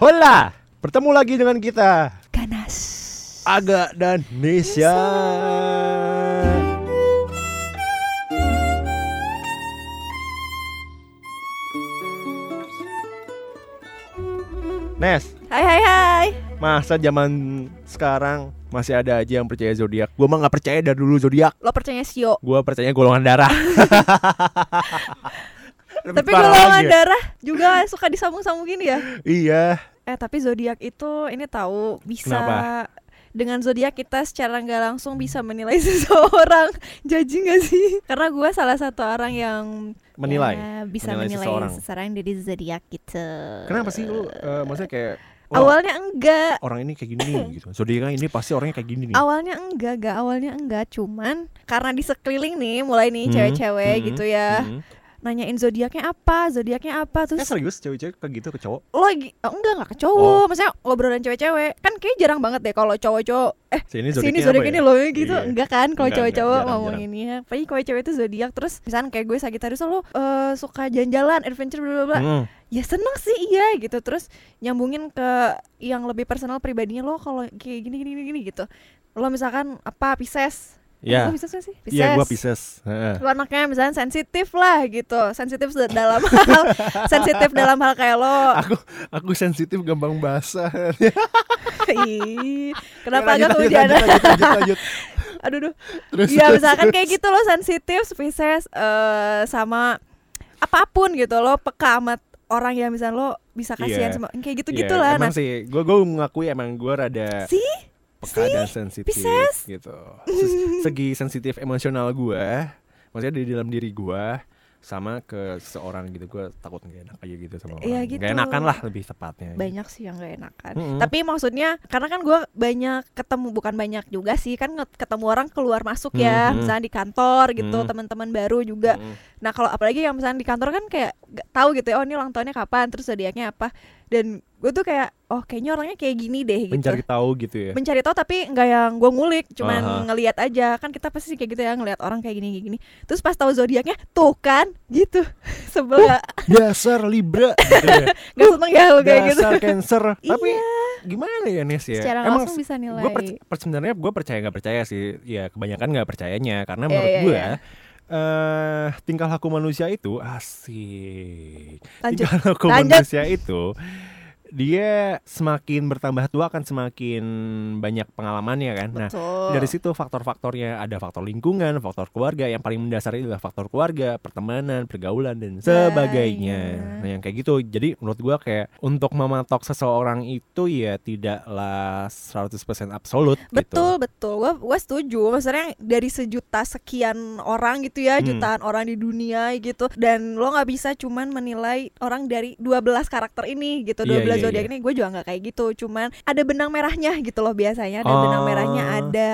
Hola, bertemu lagi dengan kita Ganas. Aga dan Nisha. Nes, Hai hai hai. masa zaman sekarang masih ada aja yang percaya zodiak? Gua mah nggak percaya dari dulu zodiak. Lo percaya Sio? Gua percaya golongan darah. Tapi golongan lagi ya. darah juga suka disambung-sambungin ya. Iya. Eh tapi zodiak itu ini tahu bisa Kenapa? dengan zodiak kita secara nggak langsung bisa menilai seseorang. Judging gak sih? Karena gue salah satu orang yang Menilai. ya, bisa Menilai menilai, seseorang. seseorang dari zodiak gitu. Kenapa sih lu eh, maksudnya kayak wah, Awalnya enggak. orang ini kayak gini nih gitu. Zodiaknya ini pasti orangnya kayak gini nih. Awalnya enggak, enggak awalnya enggak, cuman karena di sekeliling nih mulai nih Hmm, cewek-cewek hmm, gitu ya. hmm. Nanyain zodiaknya apa, zodiaknya apa Eh terus serius cewek-cewek kayak gitu ke cowok? lo lagi oh, enggak enggak ke cowok. Maksudnya ngobrolan cewek-cewek. Kan kayak jarang banget deh kalau cowok-cowok eh Sini sini zodiaknya zodiak ini ya? loh gitu. Iya. enggak kan kalau cowok-cowok jarang, ngomonginnya tapi kalau cewek itu zodiak terus misalnya kayak gue Sagittarius lo eh, suka jalan-jalan adventure bla bla bla. Hmm. ya seneng sih iya gitu. Terus nyambungin ke yang lebih personal pribadinya lo kalau kayak gini gini, gini gitu. Lo misalkan apa Pisces Ya. Lo Pisces sih? Iya, gua Pisces. Heeh. lo anaknya misalnya sensitif lah gitu sensitif dalam hal sensitif dalam hal kayak lo Aku aku sensitif gampang basah. Ih, kenapa Ya, agak lanjut, kehujanan? lanjut, lanjut, lanjut, lanjut. Aduh, duh. Terus Ya terus, misalkan terus. kayak gitu lo sensitif, Pisces eh, sama apa pun gitu lo peka amat orang yang misalnya lo bisa kasihan Iya. sama kayak gitu Iya, gitulah. Emang Nah, sih, gua gua mengakui emang gua rada sih peka dan sensitif Pisces. gitu. Se- Segi sensitif emosional gua, maksudnya di dalam diri gua sama ke seseorang gitu gua takut gak enak aja gitu sama orang. Iya, Gak gitu. enakan lah lebih tepatnya. banyak sih yang gak enakan. Mm-mm. Tapi maksudnya karena kan gue banyak ketemu bukan banyak juga sih kan ketemu orang keluar masuk ya, Mhm. misalnya di kantor gitu, Mhm. teman-teman baru juga. Mm. Nah kalau apalagi yang misalnya di kantor kan kayak gak tahu gitu ya, oh ini ulang tahunnya kapan, terus zodiaknya apa. Dan gue tuh kayak, oh kayaknya orangnya kayak gini deh gitu. Mencari tahu gitu ya. Mencari tahu tapi nggak yang gue ngulik, cuman Aha. ngelihat aja. Kan kita pasti kayak gitu ya, ngelihat orang kayak gini kayak gini. Terus pas tahu zodiaknya, tuh kan, gitu. Sebel gak, Dasar Libra gitu ya. gak seneng ya lo kayak gitu. Dasar Cancer. Tapi Iya. gimana ya Nes ya? Secara Emang bisa nilai. gue sebenarnya gue percaya nggak percaya sih ya kebanyakan nggak percayanya karena Iya, menurut iya, gue iya. Eh tingkah laku manusia itu asik Lanjut. tingkah laku Lanjut. manusia itu dia semakin bertambah tua kan semakin banyak pengalamannya kan nah Betul. dari situ faktor-faktornya ada faktor lingkungan, faktor keluarga yang paling mendasar itu adalah faktor keluarga, pertemanan, pergaulan dan sebagainya. iya. Nah, yang kayak gitu. Jadi menurut gua kayak untuk mematok seseorang itu ya tidaklah 100% absolut Betul gitu. betul, gue gue setuju. Maksudnya dari sejuta sekian orang gitu ya, Hmm. jutaan orang di dunia gitu, dan lo nggak bisa cuman menilai orang dari 12 karakter ini gitu, 12 Iya, iya, zodiak iya. ini. Gue juga nggak kayak gitu, cuman ada benang merahnya gitu loh biasanya. Ada benang Oh. merahnya, ada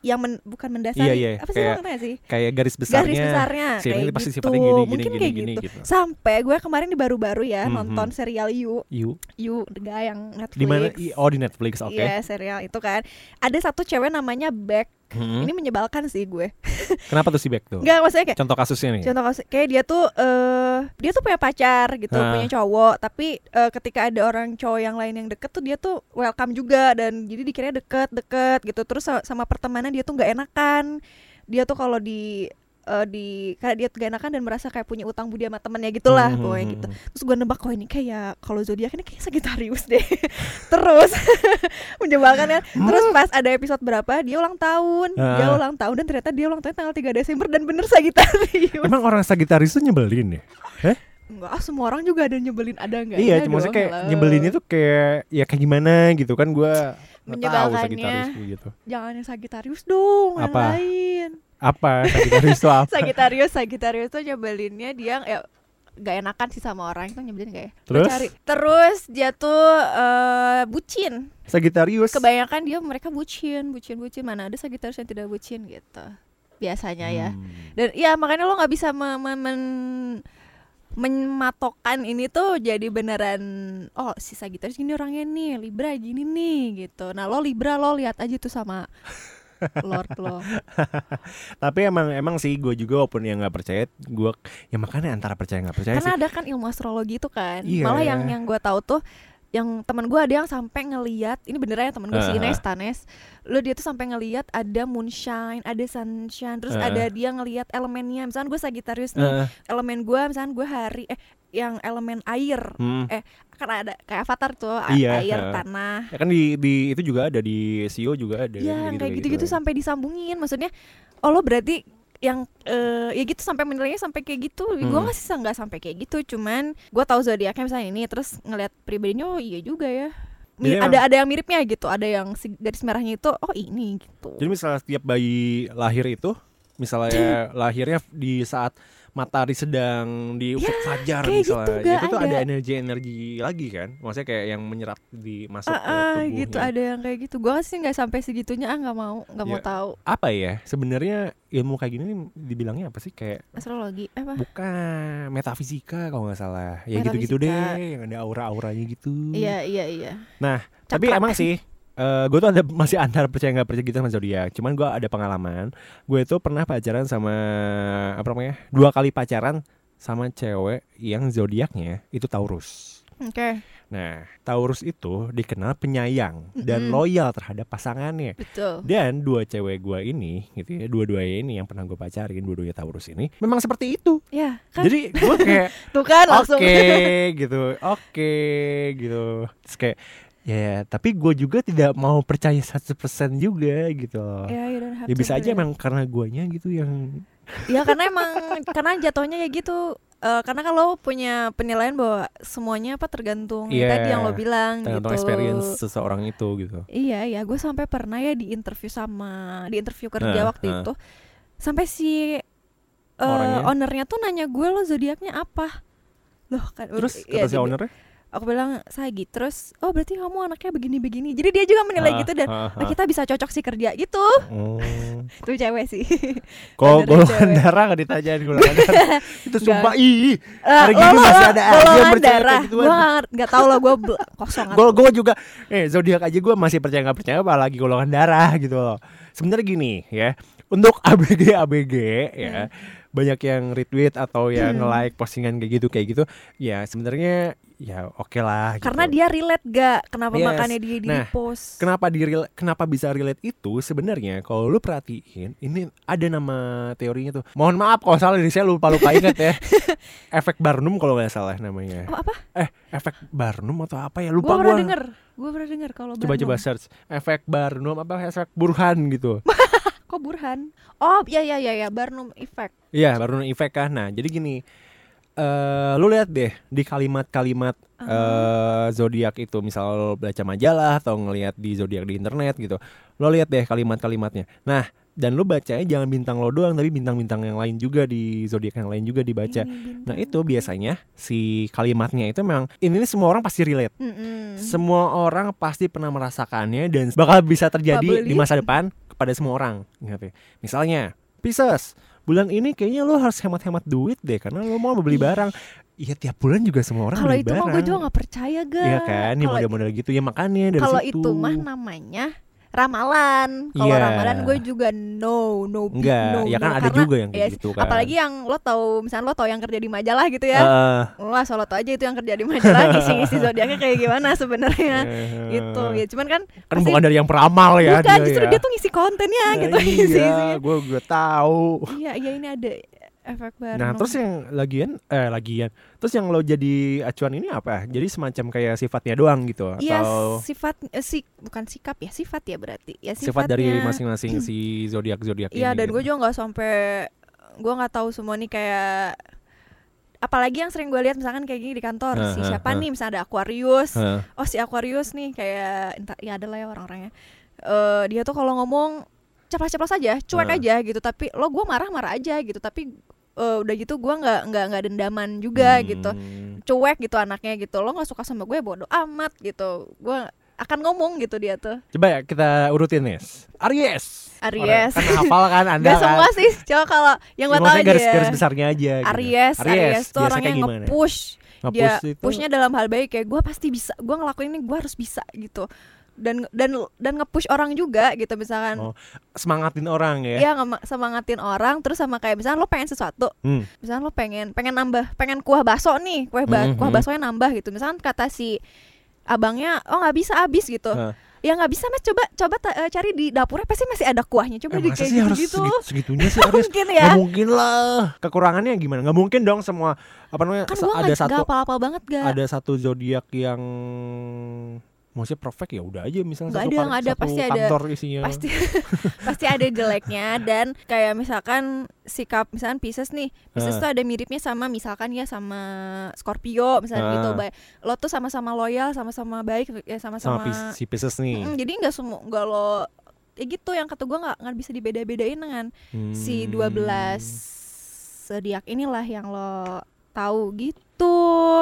yang men- bukan mendasari. iya, Apa sih kayak sih? Kayak garis besarnya. Garis besarnya si ini kayak pasti gitu. sifatnya gini, gini, Mungkin gini, kayak gini, gitu. gitu. Sampai gue kemarin di baru-baru ya Mhm. nonton serial You, You You the yang Netflix. di mana? Oh di Netflix, oke. Iya serial itu kan Ada satu cewek namanya Beck Hmm. Ini menyebalkan sih gue Kenapa tuh si Beck tuh? Enggak maksudnya kayak Contoh kasusnya nih. Contoh kasus Kayak dia tuh eh Dia tuh punya pacar gitu. Punya cowok Tapi eh, ketika ada orang cowok yang lain yang deket tuh Dia tuh welcome juga Dan jadi dikira deket-deket gitu Terus sa- sama pertemanan dia tuh nggak enakan Dia tuh kalau di eh, di karena dia gak enakan dan merasa kayak punya utang budi sama temennya gitulah Hmm, pokoknya hmm, gitu hmm. terus gue nebak kok ini kayak kalau zodiak ini kayak Sagittarius deh terus menyebalkan ya terus pas ada episode berapa dia ulang tahun dia Ah. ulang tahun dan ternyata dia ulang tahun tanggal 3 Desember dan bener Sagittarius Emang orang Sagittarius tuh nyebelin ya? Heh? enggak ah, semua orang juga ada nyebelin ada enggak Iya, cuma maksudnya kayak nyebelin itu kayak ya kayak gimana gitu kan gua tahu Menyebalkannya. Sagittarius kayak gitu. jangan yang Sagittarius dong yang Apa? lain Apa Sagittarius itu apa? Sagittarius Sagittarius tuh nyebelinnya dia ya gak enakan sih sama orang itu nyebelin gak ya Terus? cari. terus dia tuh eh, bucin Sagittarius. kebanyakan dia mereka bucin bucin bucin mana ada Sagittarius yang tidak bucin gitu biasanya ya Hmm. dan ya makanya lo nggak bisa me- me- men- mematokkan ini tuh jadi beneran oh si Sagittarius gini orangnya nih Libra gini nih gitu nah lo Libra lo lihat aja tuh sama Lord lo Tapi emang emang sih gue juga walaupun yang nggak percaya, gue ya makanya antara percaya nggak percaya karena sih. ada kan ilmu astrologi itu kan Iya. malah yang yang gue tahu tuh yang teman gue ada yang sampai ngeliat ini beneran ya temen gue si Aha. Ines Tanes lo dia tuh sampai ngeliat ada moonshine ada sunshine terus Aha. ada dia ngeliat elemennya misalnya gue Sagittarius nih Heeh. elemen gue misalnya gue hari eh yang elemen air Hmm. eh kan ada kayak avatar tuh Iya, air ha. tanah Ya kan di di itu juga ada di CEO juga ada ya kan, kayak gitu-gitu sampai disambungin maksudnya oh lo berarti yang eh, ya gitu sampai menilainya sampai kayak gitu. Gue Hmm. nggak sih nggak sampai kayak gitu cuman gue tahu zodiaknya misalnya ini terus ngeliat pribadinya oh iya juga ya. Mi- Jadi ada ada yang miripnya gitu ada yang si garis merahnya itu oh ini gitu. Jadi misalnya setiap bayi lahir itu misalnya lahirnya di saat matahari sedang di ufuk fajar kayak misalnya. gitu, itu tuh ada. ada. energi-energi lagi kan? Maksudnya kayak yang menyerap di masuk Ah, ke ah, tubuhnya. gitu ada yang kayak gitu. Gue sih nggak sampai segitunya ah nggak mau nggak mau Ya. tahu. apa ya? Sebenarnya ilmu kayak gini dibilangnya apa sih? Kayak astrologi apa? Bukan metafisika kalau nggak salah. Ya gitu-gitu deh Metafisika. yang ada aura-auranya gitu. Iya iya iya. Nah, tapi emang sih gue tuh ada masih antara percaya nggak percaya gitu sama zodiak. Cuman gue ada pengalaman. Gue itu pernah pacaran sama apa namanya? Dua kali pacaran sama cewek yang zodiaknya itu Taurus. oke Nah, Taurus itu dikenal penyayang dan Mm-mm. loyal terhadap pasangannya. betul Dan dua cewek gue ini, gitu ya, dua-duanya ini yang pernah gue pacarin, dua-duanya Taurus ini, memang seperti itu. ya kan Jadi gue kayak tuh kan oke langsung gitu oke gitu terus kayak ya tapi gue juga tidak mau percaya 100% juga gitu loh. ya, you don't have ya to bisa aja emang karena guanya gitu yang Ya karena emang karena jatuhnya kayak gitu. Eh, karena kalau punya penilaian bahwa semuanya apa tergantung ya Iya, tadi yang lo bilang tergantung gitu. experience seseorang itu gitu Iya iya, gue sampai pernah ya di interview sama di interview kerja Nah, waktu nah. itu sampai si Orangnya? ownernya tuh nanya gue lo zodiaknya apa? Loh kan terus ya, kata si ownernya aku bilang Sagi terus oh berarti kamu anaknya begini-begini. Jadi dia juga menilai Ah, gitu dan ah, "Oh, ah. kita bisa cocok sih kerja gitu. Oh. Tuh cewek sih. Kok golongan darah gak ditanyain golongan darah Itu sumpah ih Eh, Hari gini lo- masih ada golongan darah. gituan. Gue nggak tahu loh gue kosong. Gue gue juga eh zodiak aja gue masih percaya nggak percaya apalagi golongan darah gitu loh. Sebenarnya gini ya, untuk ABG ABG ya banyak yang retweet atau yang Hmm. nge-like postingan kayak gitu kayak gitu ya sebenarnya ya oke lah. gitu. Karena dia relate gak Kenapa Yes. makanya dia di Nah, post Kenapa di kenapa bisa relate itu sebenarnya kalau lu perhatiin ini ada nama teorinya tuh. Mohon maaf kalau salah ini saya lupa lupa ingat ya. efek Barnum kalau nggak salah namanya. Oh apa? Eh efek Barnum atau apa ya Gue lupa pernah gua. denger Gue pernah denger kalau Coba coba Barnum. search efek Barnum apa efek Burhan gitu. Kok Burhan? Oh iya iya iya ya Barnum Effect Iya, Barnum efek kan. Nah, jadi gini. Eh lu lihat deh di kalimat-kalimat eh zodiak itu misal baca majalah atau ngelihat di zodiak di internet gitu. Lo lihat deh kalimat-kalimatnya. Nah, dan lu bacanya jangan bintang lo doang tapi bintang-bintang yang lain juga di zodiak yang lain juga dibaca. Ini Nah, itu biasanya si kalimatnya itu memang ini semua orang pasti relate. Mm-mm. Semua orang pasti pernah merasakannya dan bakal bisa terjadi di masa depan kepada semua orang. Misalnya, Pisces, bulan ini kayaknya lo harus hemat-hemat duit deh karena lo mau beli Ih. barang. Iya tiap bulan juga semua orang Kalau beli itu barang. mah gue juga gak percaya ga Iya kan, ya model-model gitu ya makanya dari kalau situ. itu mah namanya ramalan. Kalau Iya. ramalan gue juga no, no, big Enggak, no, ya kan no. ada Karena- juga yang kayak yes, gitu kan. Apalagi yang lo tahu, misalnya lo tahu yang kerja di majalah gitu ya. Wah, solo tau aja itu yang kerja di majalah ngisi-ngisi zodiaknya kayak gimana sebenarnya. eh, gitu. Ya cuman kan Kan pasti- bukan dari yang peramal ya bukan justru ya. dia tuh ngisi kontennya Nah, gitu Iya, gue gue tahu. Iya, iya ini ada efek baru. Nah, terus yang lagian eh lagian. Terus yang lo jadi acuan ini apa? Jadi semacam kayak sifatnya doang gitu Iya, atau sifat eh, si bukan sikap ya, sifat ya berarti. Ya sifat dari sifatnya. masing-masing si zodiak-zodiak ini. Iya, dan gitu. gue juga nggak sampai gue nggak tahu semua nih kayak apalagi yang sering gue lihat misalkan kayak gini di kantor Hah, si siapa hah. nih misalnya ada Aquarius Heeh. oh si Aquarius nih kayak entah ya ada lah ya orang-orangnya Eh dia tuh kalau ngomong ceplas-ceplos aja cuek Hah. aja gitu tapi lo gue marah-marah aja gitu tapi eh, udah gitu gue nggak nggak nggak dendaman juga gitu Hmm. cuek gitu anaknya gitu lo nggak suka sama gue bodoh amat gitu gue akan ngomong gitu dia tuh Coba ya kita urutin nih. Aries. Aries. Orang- Kan hafal kan Anda Gak kan. semua sih coba kalau yang gue tahu Maksudnya aja garis-garis ya. besarnya aja. gitu. Aries, Aries, tuh biasa orang kayak yang gimana? nge-push Nge-push dia itu- pushnya dalam hal baik kayak gue pasti bisa gue ngelakuin ini gue harus bisa gitu dan dan dan nge-push orang juga gitu misalkan. Oh, semangatin orang ya. Iya semangatin orang terus sama kayak misalnya lo pengen sesuatu Hmm. misalnya lo pengen pengen nambah pengen kuah bakso nih kuah ba- Mhm. kuah baksonya nambah gitu. Misalkan kata si abangnya oh nggak bisa habis gitu. Hah. ya nggak bisa mas. Coba coba eh, cari di dapurnya pasti masih ada kuahnya. Coba Eh, di kayak sih harus gitu segit- segitunya sih harus? Mungkin ya. Mungkin lah. Kekurangannya gimana? Nggak mungkin dong semua apa namanya kan ada nggak satu nggak apal-apal banget gak. ada satu zodiak yang maksudnya perfect ya udah aja misalnya Nggak satu, ada, ada, satu pasti ada. isinya pasti pasti ada jeleknya dan kayak misalkan sikap misalkan Pisces nih Pisces Ah. tuh ada miripnya sama misalkan ya sama Scorpio misalnya Ah. gitu baik lo tuh sama-sama loyal sama-sama baik ya sama sama-sama si Pisces nih Mm, jadi nggak semua nggak lo ya gitu yang kata gue nggak nggak bisa dibeda-bedain dengan si Hmm. 12 zodiak inilah yang lo tahu gitu.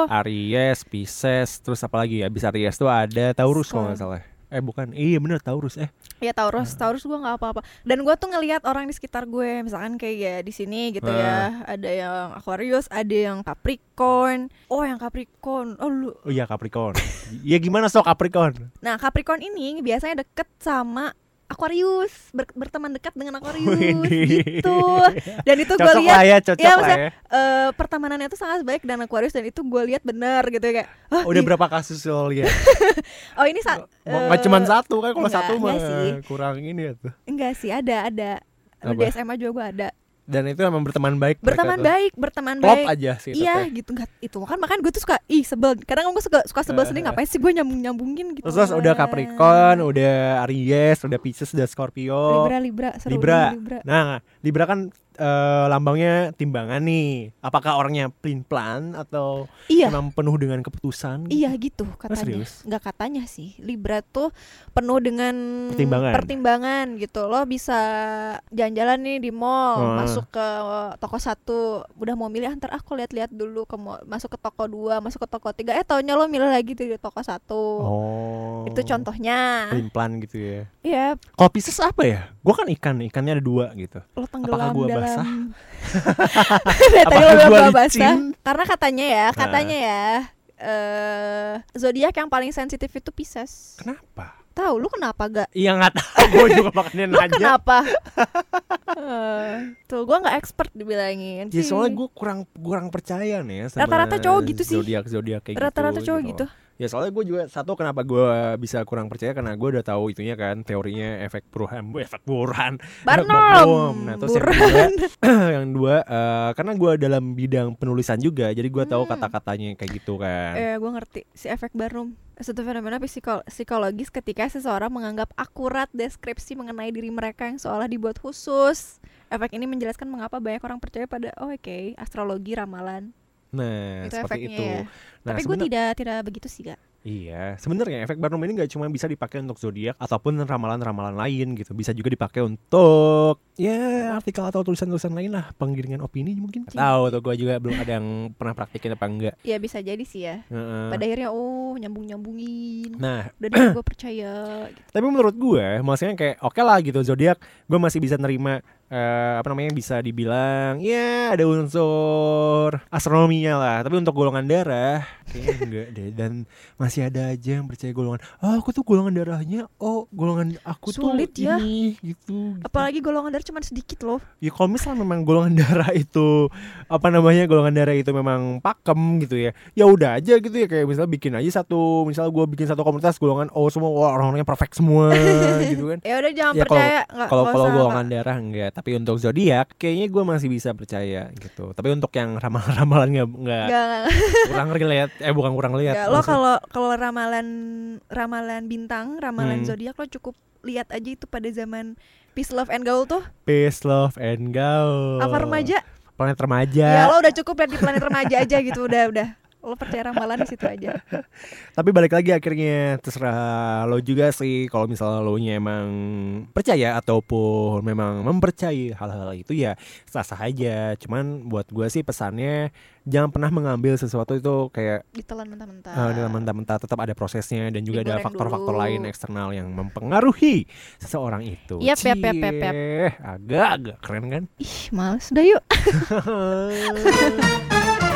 Aries, Pisces, terus apa lagi ya? Abis Aries tuh ada Taurus kalau nggak salah. Eh bukan, iya bener Taurus. Eh. Ya Taurus. Taurus gue nggak apa-apa. Dan gue tuh ngelihat orang di sekitar gue. Misalkan kayak ya di sini gitu ya. Ada yang Aquarius ada yang Capricorn. Oh yang Capricorn. Oh lu. Oh iya Capricorn. ya gimana sok? Capricorn? nah Capricorn ini biasanya deket sama Aquarius ber- berteman dekat dengan Aquarius gitu dan itu gue lihat ya, cocok ya, maksudnya, ya. eh, pertemanannya tuh sangat baik dan Aquarius dan itu gue lihat benar gitu ya kayak "Hah, Udah di- berapa kasus lo lihat? oh ini sa- Mau nggak eh, cuma satu kan? Kalau enggak, satu mah kurang ini ya tuh. enggak sih ada ada Apa? di SMA juga gue ada Dan itu emang berteman baik. berteman tuh. baik berteman Klop baik aja sih. iya tetep. gitu nggak itu kan makan gue tuh suka ih sebel kadang gue suka suka sebel Eh, sendiri ngapain sih gue nyambung nyambungin gitu Terus, terus udah Capricorn, udah Aries, udah Pisces, udah Scorpio. Libra Libra seru Libra. Libra Nah, Libra kan eh, lambangnya timbangan nih. Apakah orangnya plin plan atau iya memang penuh dengan keputusan? iya gitu katanya serius? nggak katanya sih Libra tuh penuh dengan Pertimbangan. pertimbangan gitu lo bisa jalan-jalan nih di mall Wah. masuk ke toko satu udah mau milih antar aku lihat-lihat dulu ke mall masuk ke toko dua masuk ke toko tiga eh taunya lo milih lagi tuh di toko satu Oh. itu contohnya Plin plan gitu ya. ya Kalau Pisces apa ya? Gua kan ikan, ikannya ada dua gitu. lo tenggelam gua dalam basah? Dari tadi lo bilang gua basah karena katanya ya Nah. katanya ya eh zodiak yang paling sensitif itu Pisces Kenapa? tahu lu kenapa gak Iya nggak tahu. Gue juga makanya lu nanya. kenapa Eh, tuh gua nggak expert dibilangin Ya sih. soalnya gue kurang kurang percaya nih ya Rata-rata cowok gitu sih. Zodiak zodiak kayak rata-rata gitu. cowok gitu Ya soalnya gue juga satu kenapa gue bisa kurang percaya karena gue udah tahu itunya kan teorinya efek buruhan, efek buruhan. Barnum Nah terus yang Buruhan. dua, yang dua eh, karena gue dalam bidang penulisan juga, jadi gue tahu Hmm. kata-katanya kayak gitu kan. Eh, gue ngerti si efek Barnum. Suatu fenomena psiko- psikologis ketika seseorang menganggap akurat deskripsi mengenai diri mereka yang seolah dibuat khusus. Efek ini menjelaskan mengapa banyak orang percaya pada oh, oke astrologi ramalan. Nah itu seperti itu. ya. Nah, Tapi gue tidak tidak begitu sih kak. Iya, sebenarnya efek Barnum ini nggak cuma bisa dipakai untuk zodiak ataupun ramalan-ramalan lain gitu, bisa juga dipakai untuk ya artikel atau tulisan-tulisan lain lah, penggiringan opini mungkin. Tahu tuh gue juga belum ada yang pernah praktekin apa enggak. Ya bisa jadi sih ya. Heeh. Pada akhirnya oh nyambung nyambungin. Nah, Udah deh gue percaya. Gitu. tapi menurut gue, maksudnya kayak oke lah gitu zodiak, gue masih bisa nerima eh, apa namanya bisa dibilang ya ada unsur astronominya lah, tapi untuk golongan darah kayaknya enggak deh dan masih ada aja yang percaya golongan. Oh, aku tuh golongan darahnya, oh golongan aku Sulit tuh ya. ini gitu. gitu. Apalagi golongan darah cuma sedikit loh. Ya kalau misal memang golongan darah itu apa namanya golongan darah itu memang pakem gitu ya, ya udah aja gitu ya kayak misalnya bikin aja satu, misal gue bikin satu komunitas golongan oh semua wah, orang-orangnya perfect semua gitu kan. Ya udah jangan Ya, percaya. Kalau kalau golongan darah enggak, tapi untuk zodiak kayaknya gue masih bisa percaya gitu. Tapi untuk yang ramalan-ramalan nggak Nggak, nggak nggak, nggak. kurang relate, eh bukan kurang lihat. Lo kalau kalau ramalan ramalan bintang, ramalan Hmm. zodiak lo cukup lihat aja itu pada zaman Peace Love and Gaul tuh peace, love, and go. apa remaja? Planet remaja. Ya lo udah cukup lihat di planet remaja aja gitu udah udah. Lo percaya ramalan di situ aja. Tapi balik lagi akhirnya terserah lo juga sih kalau misalnya lo nya emang percaya ataupun memang mempercayai hal-hal itu ya sah-sah aja. Cuman buat gue sih pesannya jangan pernah mengambil sesuatu itu kayak Ditelan mentah-mentah. eh, dalam mentah-mentah tetap ada prosesnya dan juga ada Digoreng faktor-faktor dulu. lain eksternal yang mempengaruhi seseorang itu. Yap, yap, yap, yap, yap. Cie, Agak-agak keren kan? Ih, males. Udah yuk.